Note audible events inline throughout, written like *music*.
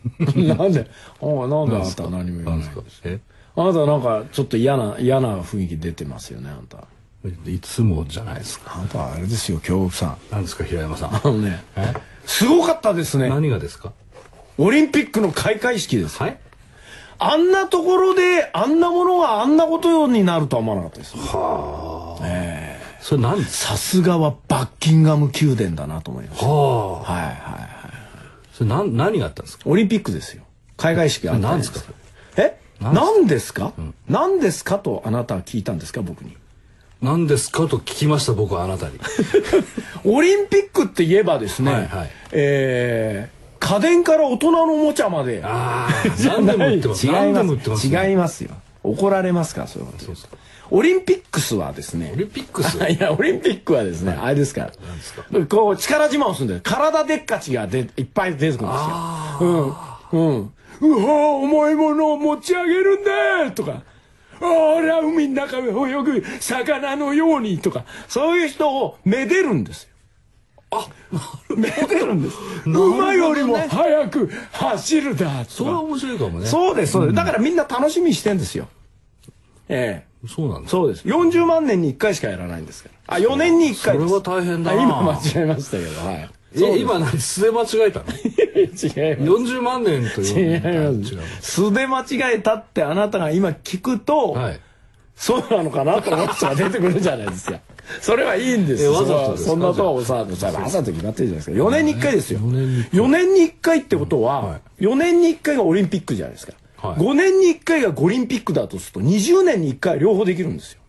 *laughs* なんで？あなんであなた何も言わないんですか？え？あなたなんかちょっと嫌な嫌な雰囲気出てますよねあんた。いつもじゃないですか。あんたあれですよ京極さん。何ですか平山さん？あのねすごかったですね。何がですか？オリンピックの開会式です。はい。あんなところであんなものがあんなことになるとは思わなかったです。はあ、ええ。ー、それ何さすがはバッキンガム宮殿だなと思いました。はあ。はいはいはいそれ何何があったんですか？オリンピックですよ。開会式あったんですか。え？何ですか、うん、何ですか？とあなたは聞いたんですか僕に。何ですか？と聞きました僕はあなたに。*laughs* オリンピックって言えばですね、はいはい、えー家電から大人のおもちゃまで。ああ、何でも売ってます。*laughs* 違います。違いますよ。怒られますから、そういうこと。そうそうオリンピックスはですね。オリンピックス？*laughs* いや、オリンピックはですね、あれですから。こう、力自慢をするんで、体でっかちがでいっぱい出てくるんですよ。うん。うん。うわ重いものを持ち上げるんだとか。あら、海の中を泳ぐ魚のようにとか、そういう人をめでるんですよ。あ、*laughs* めでるんです。*laughs* 馬よりも速く走るだそれは面白いかもね。そうです、そうです。だからみんな楽しみにしてんですよ。ええ。そうなんそうです。40万年に1回しかやらないんですから。あ、4年に1回それは大変だ今間違えましたけど、はい。え、今何素で間違えたの？*laughs* 違います。40万年という違います。素で間違えたってあなたが今聞くと、はい、そうなのかなと思う人が出てくるじゃないですか。*laughs* それはいいんですよ。わざとそんなとはさ、わざと決まってるじゃないですか。4年に1回ですよ。4年に1回ってことは、4年に1回がオリンピックじゃないですか。5年に1回が五輪ピックだとすると、20年に1回両方できるんですよ。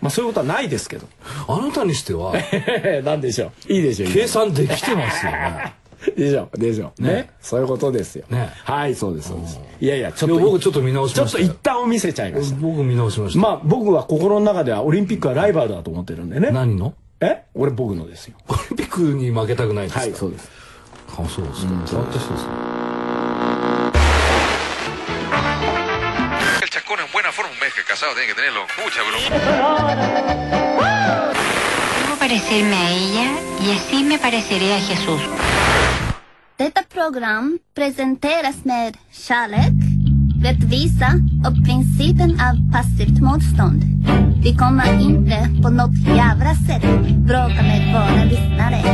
まあそういうことはないですけど。あなたにしては。*laughs* なんでしょう。いいでしょう。計算できてますよね。*laughs* でしょでしょね。そういうことですよ。ね。はいそうですそうです。いやいやちょっと僕ちょっと見直しました。ちょっと一旦を見せちゃいました。僕見直しました。まあ僕は心の中ではオリンピックはライバルだと思ってるんでね。何の？え？俺僕のですよ。*laughs* オリンピックに負けたくないですか？はいそうです。あそうですか。変わった人ですね casado tiene que tenerlo. Mucha broma. Debo parecerme a ella y así me pareceré a Jesús. Detta program presenteras med kärlek, rättvisa och principen av passivt motstånd. Vi kommer inte på något jävla sätt bråka med våra lyssnare.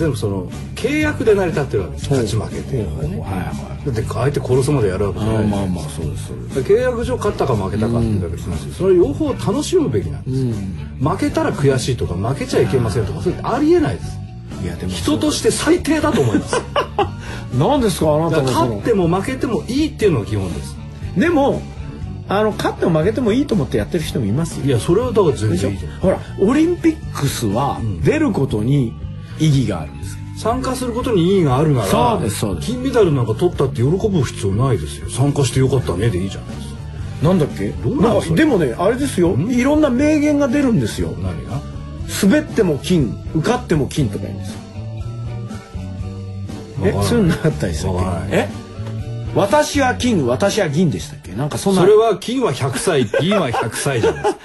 全部その契約で成り立ってるわけです勝ち負けっていうのはね、はいはい、だって相手殺すまでやるわけじゃないまあまあそうですそうです。契約上勝ったか負けたかっていうだけですし、それ両方楽しむべきなんです、うん、負けたら悔しいとか負けちゃいけませんとかそれありえないです。いやでも人として最低だと思います。*laughs* 何ですかあなた勝っても負けてもいいっていうのが基本です。でもあの勝っても負けてもいいと思ってやってる人もいますいやそれはだから全然ほらオリンピックスは出ることに意義があるんです。参加することに意義があるならそうですそうです。金メダルなんか取ったって喜ぶ必要ないですよ。参加してよかったねでいいじゃないですか。なんだっけ？なんかでもねあれですよ。いろんな名言が出るんですよ。何が？滑っても金受かっても金とか言うんですよ。えそういうのなかったですよえ？私は金私は銀でしたっけ。なんかそんな。それは金は100歳銀は100歳じゃないですか。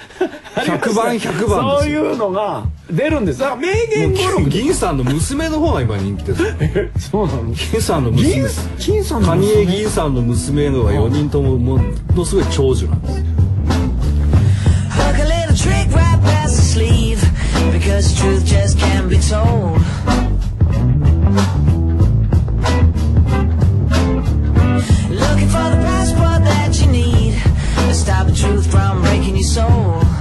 *laughs* 100番100番そういうのが出るんです。だから名言語録。銀さんの娘の方が今人気です。*laughs* そうなの？銀さんの娘。金さんの娘？蟹江銀さんの娘のは4人ともものすごい長寿なんです。Because truth just can't be told stop the truth from breaking your soul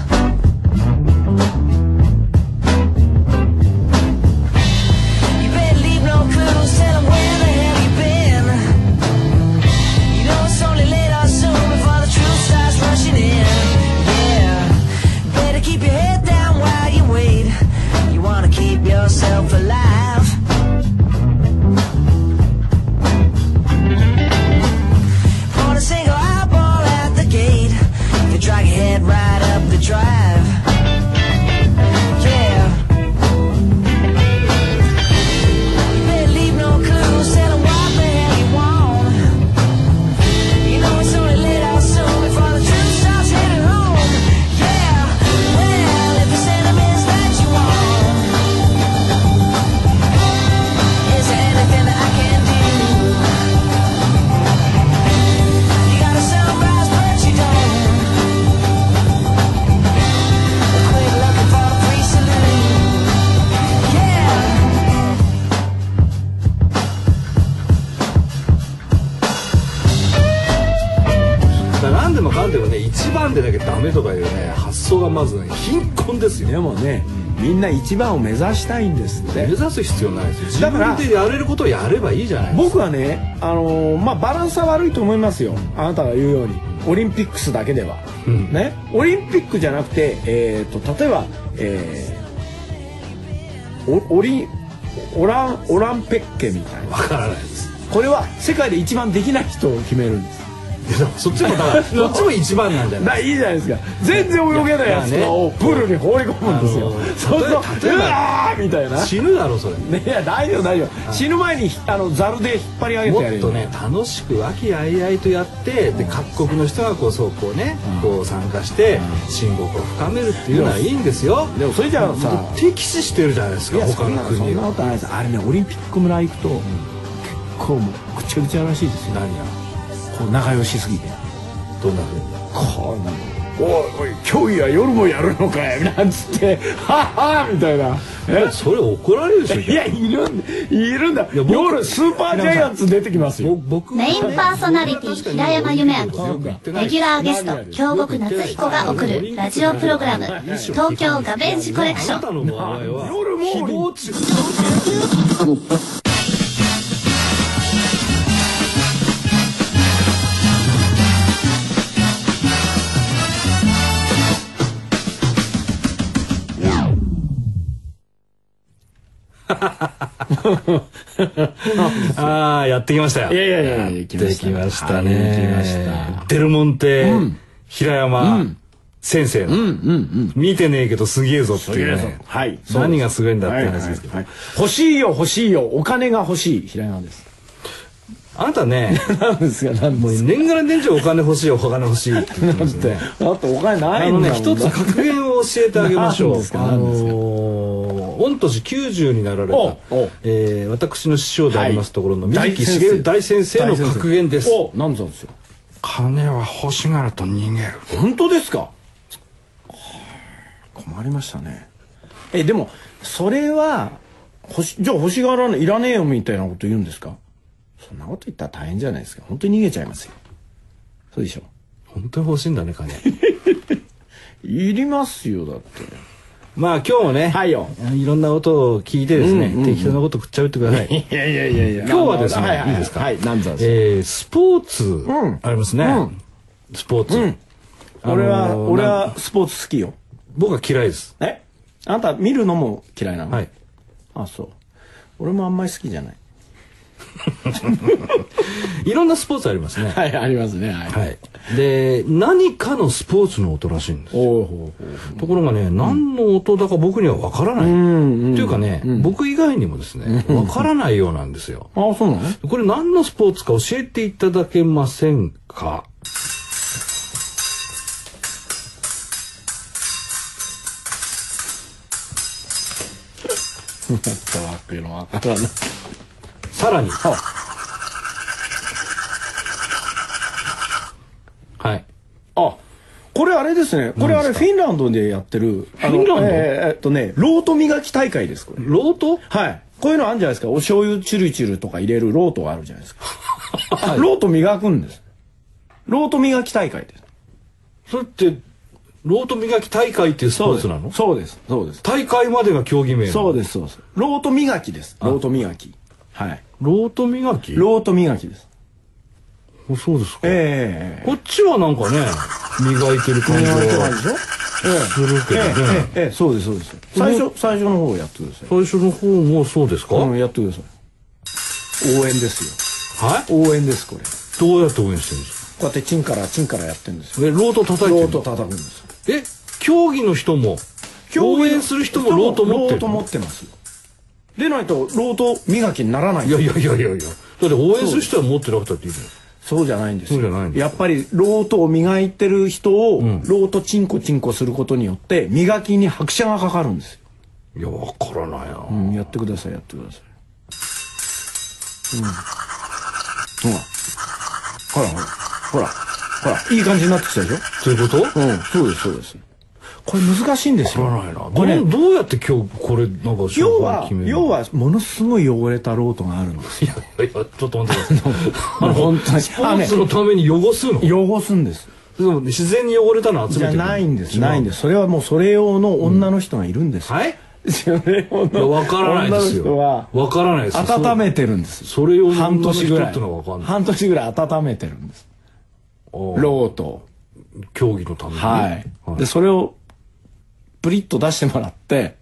でなきゃダメとかいうね発想がまずね貧困ですよ。でもね、みんな一番を目指したいんですって。目指す必要ないですよ。自だから分でやれることをやればいいじゃないですか。僕はね、あのーまあバランスは悪いと思いますよ。あなたが言うように。オリンピックスだけでは、うん。ね？オリンピックじゃなくて、えー、と例えば、えーおオリオランオランペッケみたいな。わからないです。これは世界で一番できない人を決めるんですそっちもだからそっちも一番なんじゃない？だいいじゃないですか。全然泳げないやつをプールに放り込むんですよ、あのーそう。するとうわーみたいな。死ぬだろそれ。ねいや大丈夫大丈夫死ぬ前にあのザルで引っ張り上げてやるよ。もっとね楽しく和気あいあいとやってで各国の人がこうそうこうねこう参加して親睦を深めるっていうのはいいんですよ。でもそれじゃあさ敵視してるじゃないですか他の国はなことないです。あれねオリンピック村行くと、結構もうぐちゃぐちゃらしいですよ。何が？こう仲良しすぎて。どんなふうに。こうなんかおいおい競技は夜もやるのかい。なんつって。はっはみたいな。えそれ怒られるでしょいやいるんだ。いるんだ。夜スーパージャイアンツ出てきますよ。ぼ僕メインパーソナリティ平山夢明とレギュラーゲスト京極夏彦が送るラジオプログラム東京ガベージコレクション夜も *laughs* ああやってきましたよ。いやいやいやいややってきました。ねデルモンテ、平山先生の、見てねえけどすげえぞっていうね。はい何がすごいんだって話ですけど、はい欲しいよ欲しいよ。お金が欲しい平山です。あなたね *laughs* 何ですか何もう年がら年中お金欲しいお金欲しいって言ってね。だってお金ないんだもん。一つ格言を教えてあげましょう。あのー御年90になられたえー私の師匠でありますところのはい水木しげる大先生の格言です。お何なんですよ。金は欲しがると逃げる。本当ですか？困りましたね。えでもそれはじゃあ欲しがらないいらねえよみたいなこと言うんですか？そんなこと言ったら大変じゃないですか。本当に逃げちゃいますよ。そうでしょ？本当に欲しいんだね金。*laughs* いりますよだってまあ今日もね、はいよ。いろんな音を聞いてですね、うんうんうん。適当なこと食っちゃうってください。*laughs* いやいやいやいや。今日はですね、はいはいい。いですか？はい何なんですか？えースポーツ、ん。ありますね、うん。スポーツ、うん。俺は、あのー俺はスポーツ好きよ。僕は嫌いです。え？あなた見るのも嫌いなの？はい。あそう。俺もあんまり好きじゃない *laughs* いろんなスポーツありますね。はいありますねはい、はい。で何かのスポーツの音らしいんです。おうほうところがね、何の音だか僕には分からない、ん。っていうかね、僕以外にもですね分からないようなんですよ。*laughs* あそうなの？これ何のスポーツか教えていただけませんか？*laughs* ちょっとわけのわからないさらに。はい。あこれあれですね。これあれフィンランドでやってるあのフィンランド？えーえっとねロート磨き大会ですこれ。ロート？はい。こういうのあるんじゃないですか。お醤油チュルチュルとか入れるロートがあるじゃないですか。*laughs* ロート磨くんです。ロート磨き大会です。それってロート磨き大会っていうスポーツなの？そうです。そうです。大会までが競技名そうですそうです。ロート磨きです。ロート磨きはい。ロート磨き？ロート磨きです。おそうですか、ええこっちはなんかね磨いてる感じ磨いてるでしょ？がするけどね、ええええええ。そうですそうです。最初最初の方やってください。最初の方もそうですか、うんやってください。応援ですよ。はい？応援ですこれ。こどうやって応援してるんですうやってチンからチンからやってるんですよ。かえロート叩いてるロート叩くんですよ。え？競技の人も応援する人もロート持ってるロート持ってますよでないとロート磨きにならない。いやいやいやいやいや。だって応援する人は持ってなくたっていいじゃんそうじゃないんです。よそうじゃないんですやっぱりロートを磨いてる人を、ロートチンコチンコすることによって磨きに拍車がかかるんですよ、いやわからないな、うん、やってくださいやってください。うん。ほら。ほらほら。ほら。いい感じになってきたでしょ？そういうこと？わうん。そうですそうですこれ難しいんですよ。これどうどうやって今日これなんか要は決める要はものすごい汚れたロートがあるんですよ。いやいやちょっと待ってください。*laughs* あの本当に。スポーツのために汚すの？汚すんです。自然に汚れたの集じゃめてないんです。ないんです。すそれはもうそれ用の女の人がいるんです。よ、はい？それ用のわからないですよ。女の人はわからないです温めてるんです。それ用の半年ぐらい。半年ぐらい温めてるんです。おローと競技のためにはい、でそれをプリッと出してもらって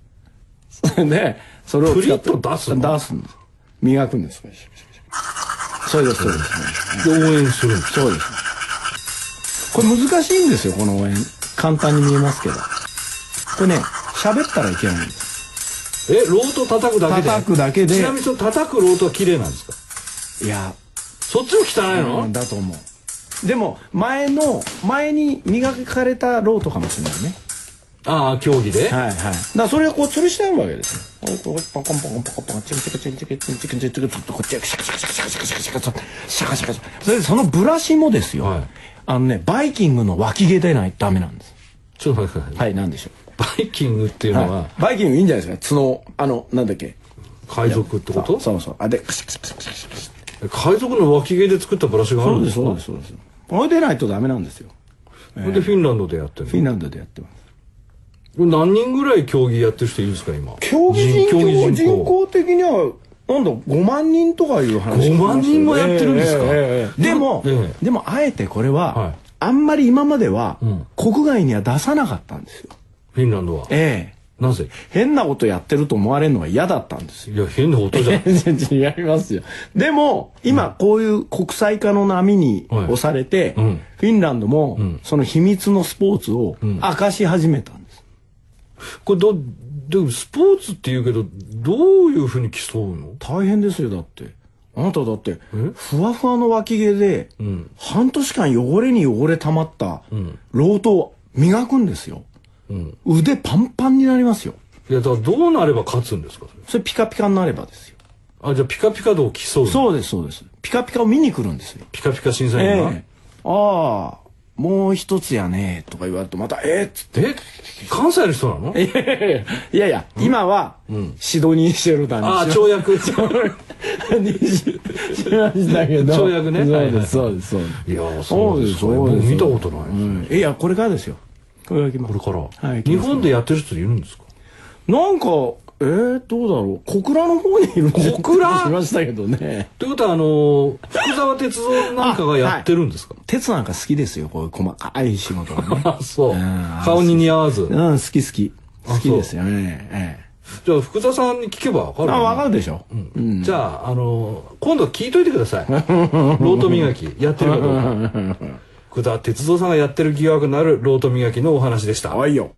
それでそれをプリッと出すの？出すんです。磨くんですそれですそうです、で応援するんですそうですこれ難しいんですよこの応援。簡単に見えますけど。これね喋ったらいけないんです。えロート叩くだけで？叩くだけで。ちなみにその叩くロートは綺麗なんですか？いや。そっちも汚いの、うんだと思う。でも前の前に磨かれたロートかもしれないねああ競技で、はいはい。だそれがこう吊るしてあるわけですよ。ポコポコポコポコポコチンチクチンチクチンチクチンチクチンこっちがシャカシャカシャカシャカシャカシャカシャカシャカシャカシャカそれでそのブラシもですよ。はいあのねバイキングの脇毛でないとダメなんです。ちょっと待ってください、はいなんでしょバイキングっていう。のは、はい。バイキングいいんじゃないですか。角あのなんだっけ。海賊ってことそうそう。あでカシャカシャカシャカシャカシャ海賊の脇毛で作ったブラシがあるんですかそうですそうですそうです。これでないとダメなんですよ。それでフィンランドでやってるフィンランドでやってます。何人ぐらい競技やってる人いるんですか今？競技人口人口的にはなんだ5万人とかいう話5万人もやってるんですか？ええええでも、ええ。でもあえてこれは、はい。あんまり今までは、ん。国外には出さなかったんですよ。フィンランドは？ええ。なぜ？変なことやってると思われるのが嫌だったんですよ。いや変な音じゃん。*laughs* 違いますよ。でも、今、こういう国際化の波にはい。押されて、うん。フィンランドも、ん。その秘密のスポーツを明かし始めたんです。これどでもスポーツって言うけどどういうふうに競うの？大変ですよ、だって。あなただって、ふわふわの脇毛で、ん半年間汚れに汚れ溜まった、んロートを磨くんですよ。うん腕パンパンになりますよ。いやだからどうなれば勝つんですかそれピカピカになればですよ。あじゃあピカピカ度を競うの？そうです、そうです。ピカピカを見に来るんですよ。ピカピカ審査員が、ええああ、もう一つやね、とか言われると、また、ええっつって。え？関西の人なの？いやいやいやいやいや、今は、シドニーシェルターにああし跳躍にししましたけど。跳躍 *laughs* ねそうです、そうです、そうです。いやそうです、そう僕です。見たことない、うん。いや、これからですよ。これから来ます。これから、はい日本でやってる人いるんですか？なんか、えー、どうだろう。小倉の方にいる小倉？しましたけどね。ということはあの福沢哲三なんかがやってるんですか、鉄なんか好きですよ、こういう細かい仕事がね。*laughs* あそううん顔に似合わずうん、好き好き。あ好きですよね。ええ。じゃあ福沢さんに聞けばわかるあ、よねわかるでしょ。じゃあ、あの今度聞いといてください。*laughs* ロート磨き、やってるかどうか。*laughs* 福田哲三さんがやってる疑惑のあるロート磨きのお話でした。はいよ。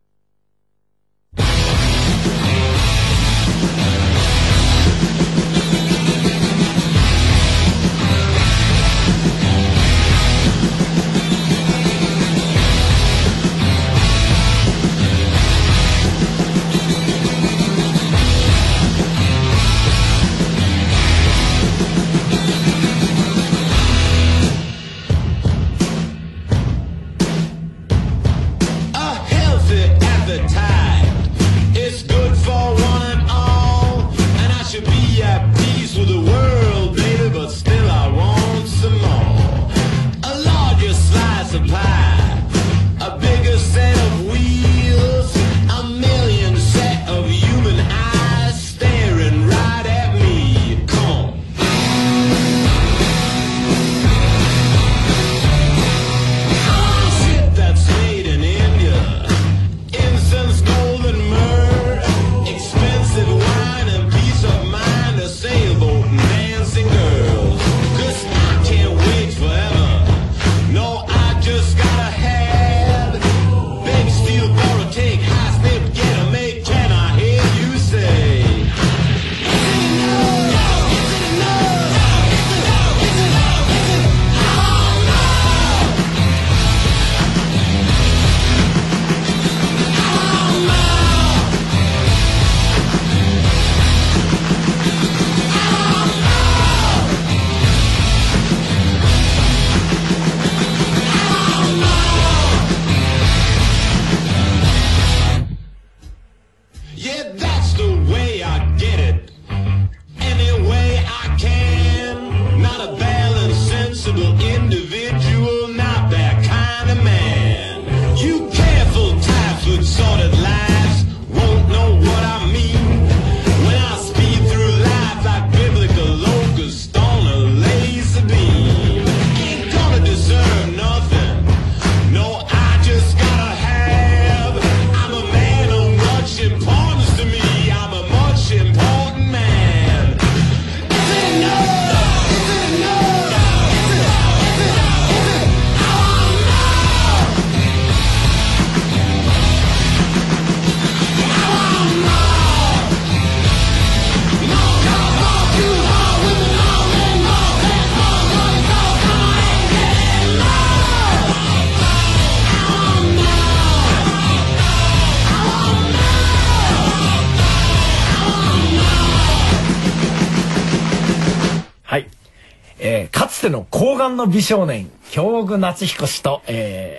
えーかつての高顔の美少年、京極夏彦氏と、え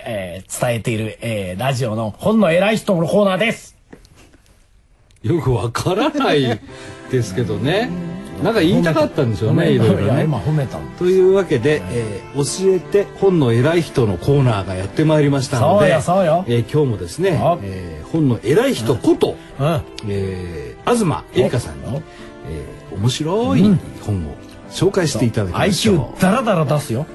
ーえー伝えている、えーラジオの本の偉い人のコーナーです。よくわからないですけどね。なんか言いたかったんでしょうねいろいろやね今褒めたの。というわけで、えー教えて本の偉い人のコーナーがやってまいりましたのでえー今日もですねあ、えー本の偉い人こと、うん。えー東エリカさんにお、えー面白い本を紹介していただきましょう。IQ ダラダラ出すよ。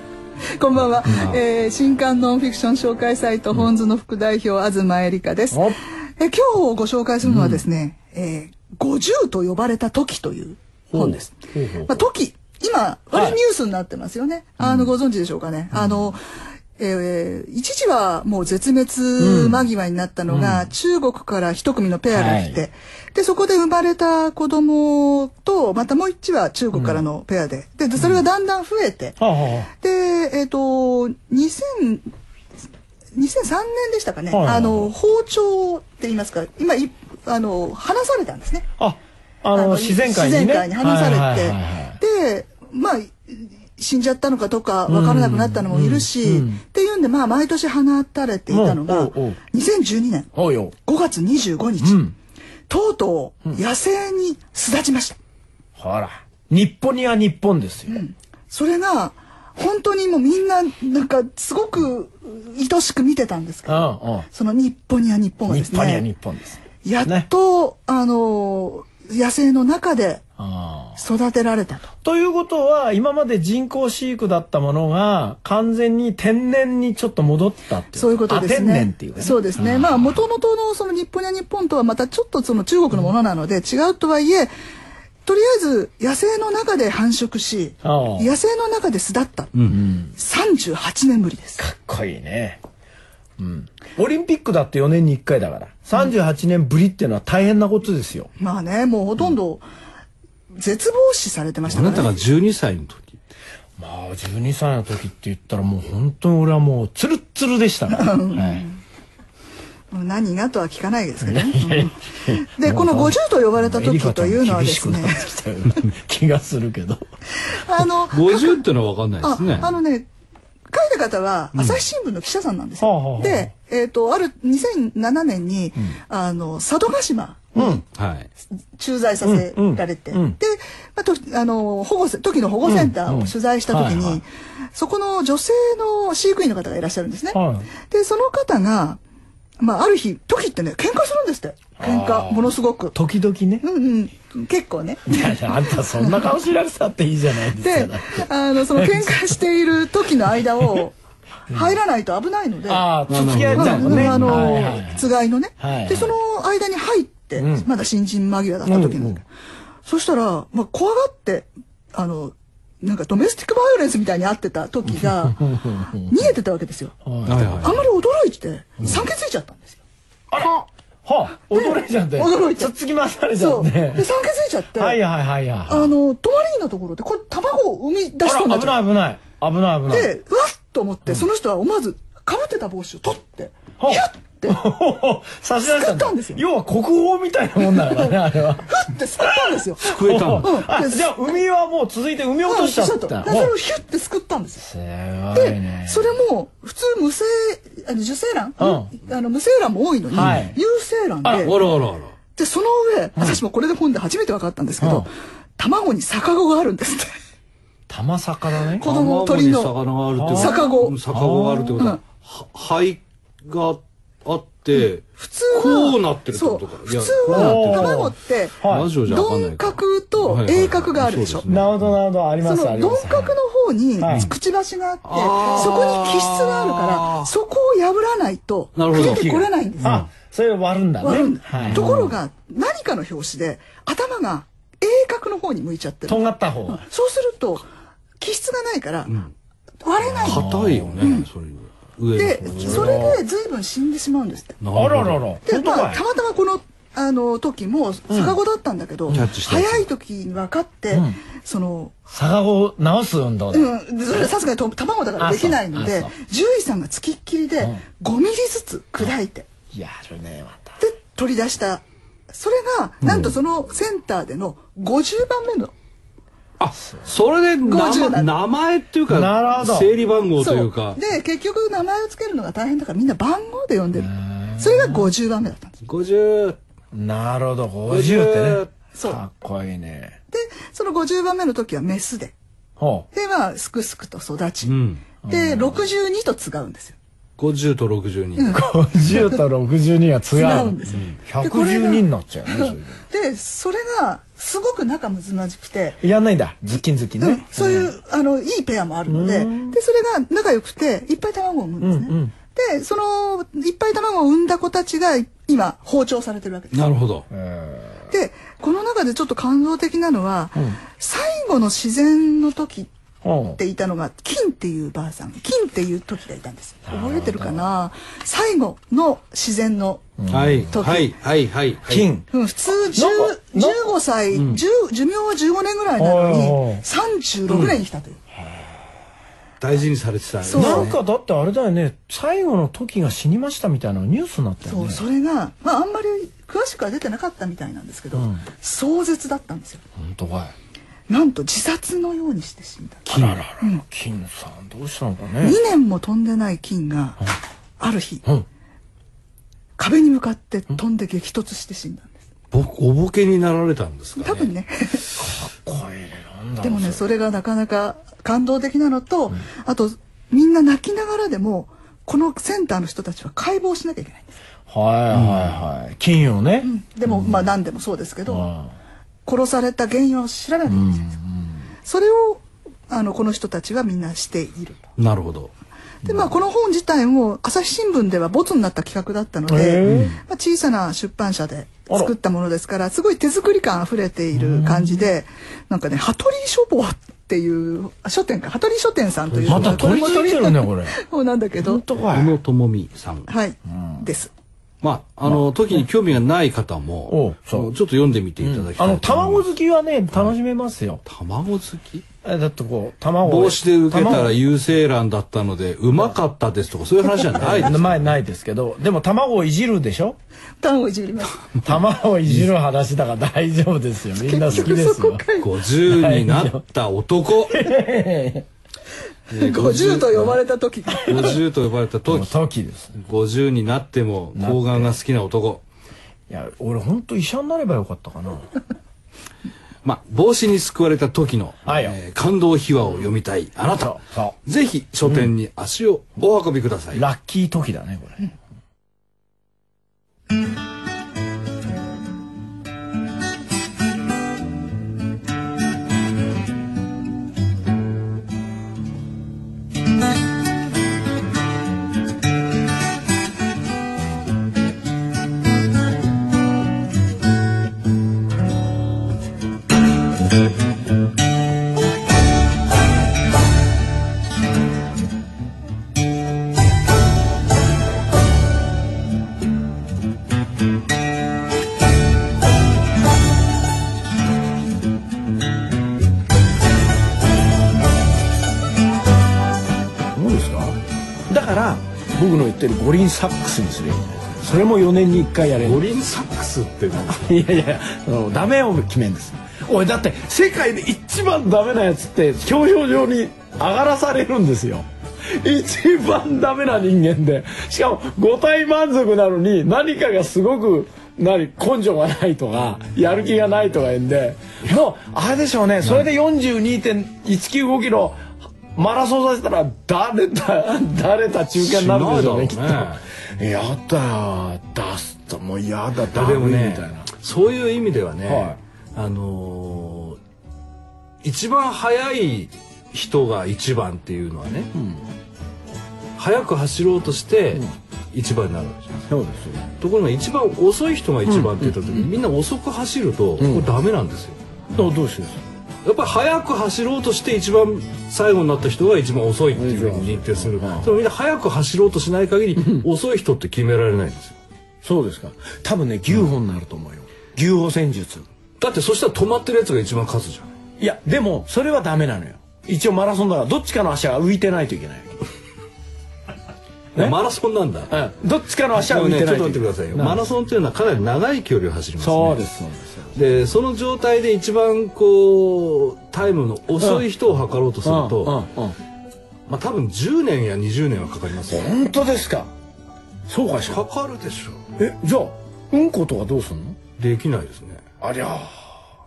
こんばんは、えー新刊ノンフィクション紹介サイト、本図の副代表東恵梨香です。おえー今日ご紹介するのはですね「えー50と呼ばれた時」という本です。ほうほうほう。まあ、時今割とニュースになってますよね、あのご存知でしょうかね、あのえー一時はもう絶滅間際になったのが、中国から一組のペアが来て、はい。でそこで生まれた子供とまたもう一は中国からのペアで,、ででそれがだんだん増えて、はあはで、えっ、と、2000、2003年でしたかね、はいあの、包丁って言いますか、今、いあの、離されたんですね。あ。あ、あの、自然界にね。自然界に離されて、はいはいはいはい。で、まあ、死んじゃったのかとか分からなくなったのもいるし、っていうんで、まあ、毎年放たれていたのが、おうおう2012年おうよ。5月25日、うん。とうとう野生に巣立ちました。ほら。日本には日本ですよ。それが、本当にもうみんな、なんか、すごく愛しく見てたんですけうんど、うん。その日本には日本がです日本には日ね、本です。やっと、あの、野生の中で。育てられたと。ということは、今まで人工飼育だったものが、完全に天然にちょっと戻ったっていう。そういうことですね。あ天然っていうかね。そうですね。まあ、もともとのその日本や日本とはまたちょっとその中国のものなので、違うとはいえ、とりあえず野生の中で繁殖し、野生の中で巣立った。うん。38年ぶりです。かっこいいね。うん。オリンピックだって4年に1回だから。38年ぶりっていうのは大変なことですよ。まあね、もうほとんど絶望視されてましたからね。あなたが12歳の時。まあ、12歳の時って言ったらもう本当に俺はもうツルッツルでしたから。はい何がとは聞かないですけどね。*laughs* うんで、この50と呼ばれた時というのはですね気がするけど。*laughs* あの、50ってのは分かんないであすね。あのね、書いた方は朝日新聞の記者さんなんですよ。はあはあはあで、えっ、と、ある2007年に、あの、佐渡島うん。はい。駐在させられて、で、まあ、とあの保護せ時の保護センターを取材した時に、そこの女性の飼育員の方がいらっしゃるん。ですね。はいでその方が、まあ、ある日時ってね喧嘩するん。ですって喧嘩ものすごく。時々ね。うん。うん、結構ね。いやいやあん。たそん。な顔しなくたっていいじゃないですでか。だって、あの、その喧嘩している時の間を入らないと危ないので、ああ、つつき合いちゃうね。あの、はいはいつがいのね、はいで、その間に入って、うんまだ新人間際だった時なんだけど、うんうんそしたら、まあ、怖がって、あの、なんかドメスティックバイオレンスみたいに会ってた時が、*laughs* 逃げてたわけですよ。はいはいはあんまり驚いて、産気づいちゃったんですよ。あらはあ、驚いちゃって。驚いちゃっつき回されちゃそうう。ねで、。産気づいちゃって、はいはいはいはい。あの、泊まりのところで、これ卵を産み出しそうになあら、っちゃう。危ない危ない。危ない危ない。で、うわっと思って、その人は思わず、かぶってた帽子を取って、ほうヒュッて、差し出した作ったんですよ要は国宝みたいなもんだからね、*laughs* あれは。ふってすくったんですよ。い。食えたの。うんあ、じゃあ海はもう続いて海落としちゃった。うんでそれをヒュッてすくったんですよ。すごいでね。、それも普通無精あの受精卵、うあの無精卵も多いのに、はい有精卵あらあでらあら。でその上、私もこれで本で初めて分かったんですけど、うん卵に逆子があるんですって。玉坂だね。子供鳥の魚があるってこと逆子うん逆子があるってことは、うんは肺があって、普通はこうなってるってそう。ことか普通は卵って鈍角と鋭角があるでしょ。なるほどなるほど、ありそのますあります。鈍角の方にはい。くちばしがあって、そこに気質があるから、そこを破らないとなるほど。出てこれないんですよ。あ、それを割るんだね。割るんだ。はい。ところが何かの拍子で頭が鋭角の方に向いちゃってる。とんがった方。が。そうすると気質がないから割れない。の硬いよね、それ上でそれで随分死んでしまうんですって。あららら。でまあたまたまこのあの時も逆子だったんだけど、キャッチした。やつ早い時に分かって、ん。その逆子を直す運動だ。うん、でそれさすがにと卵だからできないので獣医さんがつきっきりでうん。5ミリずつ砕いて。やるね、また。で取り出した。それがなんとそのセンターでの50番目のあそれで名50前名前っていうか整理番号というか。で結局名前をつけるのが大変だからみんな番号で呼んでる。それが50番目だったんです。50なるほど。50ってね。そう。かっこいいね。でその50番目の時はメスで。ほでまあすくすくと育ち、うん。で62と違うんですよ50と62、う50と62は違う違うんですよ。112になっちゃうよねそれで。でそれがすごく仲睦まじくて、やんないんだ。ズッキンズッキンうん。ねそういう、あのいいペアもあるので。でそれが仲良くていっぱい卵を産むんですね、うんうんでそのいっぱい卵を産んだ子たちが今放鳥されてるわけです。なるほど。でこの中でちょっと感動的なのは、最後の自然の時ほっていたのが金っていうばあさん金っていう時がいたんです。覚えてるかな？最後の自然の、はい。時。はい。はい。はい。金。うん、普通10なんか15歳、10寿命は15年ぐらいなのにおいおい36年生きたという、大事にされてた。んですそうね。なんかだってあれだよね。最後の時が死にましたみたいなニュースになったよそうねそれが、まあ、あんまり詳しくは出てなかったみたいなんですけど、うん。壮絶だったんですよ。本当かいなんと自殺のようにして死んだ。あららら。金さんどうしたのか2ね年も飛んでない金がある日うん。壁に向かって飛んで激突して死んだんです。ぼおぼけになられたんですかね。多分ね。怖いね。なんだろう。でもねそれ。がなかなか感動的なのと、あとみんな泣きながらでもこのセンターの人たちは解剖しなきゃいけないんです、はいはいはい。金をね。でも、まあ何でもそうですけど、あ殺された原因を知らないけないんです、それをあのこの人たちはみんなしているなるほど。でまあこの本自体も朝日新聞ではボツになった企画だったのへでえ、まあ、小さな出版社で作ったものですからすごい手作り感あふれている感じでなんかね羽鳥書房っていうあ書店か羽鳥書店さんという。また取り付いてるねこれ。*laughs* そうなんだけど。本当かい。宇野智美さん。はい、ですまああの時に興味がない方おもちょっと読んでみていただきたいあのと思います。卵好きはね楽しめますよ。卵好き？えだってこう卵を帽子で受けたら卵有精卵だったのでうまかったですとかそういう話じゃないです。*laughs* 前ないですけどでも卵をいじるでしょ？単をいじります。*laughs* 卵をいじる話だから大丈夫ですよ。みんな好きですよ。50になった男 *laughs* 50と呼ばれた時50と呼ばれた時。時です50になっても睾丸が好きな男。いや俺本当医者になればよかったかな。*laughs* まあ帽子に救われた時の、はいよ。えー感動秘話を読みたいあなた。ぜひ書店に足をお運びください、ラッキー時だねこれってる五輪サックスにすればいいんですそれも4年に1回やれる。五輪サックスって何？*laughs* いやいやあのダメを決めんです。おいだって世界で一番ダメなやつって表彰状に上がらされるんですよ。一番ダメな人間で。しかも五体満足なのに何かがすごく何根性がないとかやる気がないとか言うんで。もうあれでしょうね。それで42.195キロマラソンさせたら誰だ *laughs* 誰だ中堅になるんでしょうねきっと。やだ出すともうやだダでもねメみたいな。そういう意味ではね、はい。あのー一番速い人が一番っていうのはね、速く走ろうとして一番になるわけじゃないそうですよところが一番遅い人が一番って言った時に、みんな遅く走ると、これダメなんですよ。どうどうしてですやっぱり速く走ろうとして一番最後になった人が一番遅いっていうふうに認定する、うん。でもみんな速く走ろうとしない限り遅い人って決められないんですよ。そうですか。多分ね牛歩になると思うよ。牛歩戦術。だってそしたら止まってるやつが一番勝つじゃん。いやでもそれはダメなのよ。一応マラソンだからどっちかの足が浮いてないといけない。えマラソンなんだ。うんどっちかの足はでもねちょっ浮いてないと待ってくださいよ。マラソンっていうのはかなり長い距離を走りますね。そうですそうです。でその状態で一番こうタイムの遅い人を測ろうとすると、うんうんうん。まあ多分10年や20年はかかりますよ本当ですか？そうかしら。かかるでしょえじゃあうんことはどうすんの？できないですね。ありゃ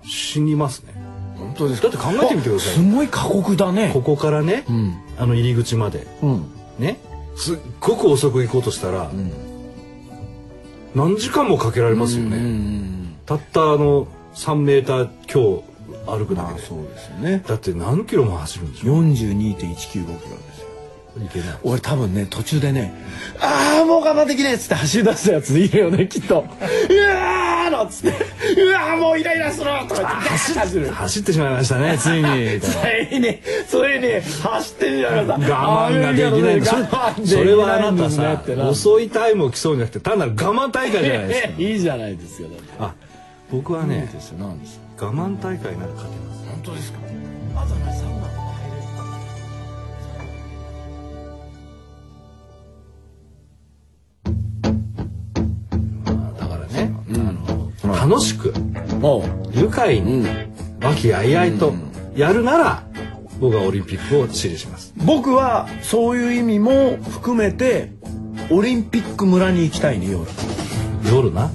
死にますね。本当ですだって考えてみてくださいすごい過酷だね。ここからね、ん。あの入り口まで。うん。ねすっごく遅く行こうとしたら、何時間もかけられますよね、たったあの3メーター強歩くだけで、そうですよね。だって何キロも走るんでしょ42.195キロですよ。俺多分ね途中でね「ああもう我慢できねえ」っつって走り出すやついるよねきっと「うわー!」のっつって「うわーもうイライラする!」とか言って走走る。走ってしまいましたねついに。ついについに走ってみながら我慢ができないそれ我慢できないんですそれはあなたねさ遅いタイムを競うんじゃなくて単なる我慢大会じゃないですか。いいじゃないですよだって。あ僕はね我慢大会なら勝てます。本当ですか？あとはね楽しくも愉快に和気あいあいとやるなら僕はオリンピックを支持します。う僕はそういう意味も含めてオリンピック村に行きたいね夜。夜な、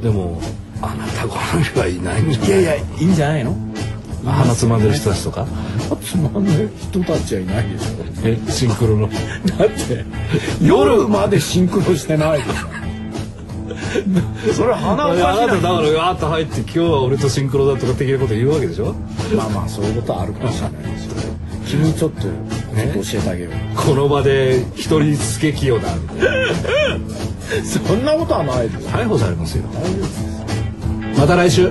でもあなた好みはいないんじゃない？いやいやいいんじゃないの？鼻つまんでる人たちとか？つまんない人たちはいないでしょ。えシンクロの。だって夜までシンクロしてないでしょ *laughs* それ鼻おかしな。ただからわーっと入って今日は俺とシンクロだとか的なこと言うわけでしょ？まあまあそういうことはあるかもしれないですよ君ちょっとね教えてあげよう。この場で一人つけ器用だ。*laughs* そんなことはないです。逮捕されますよ。また来週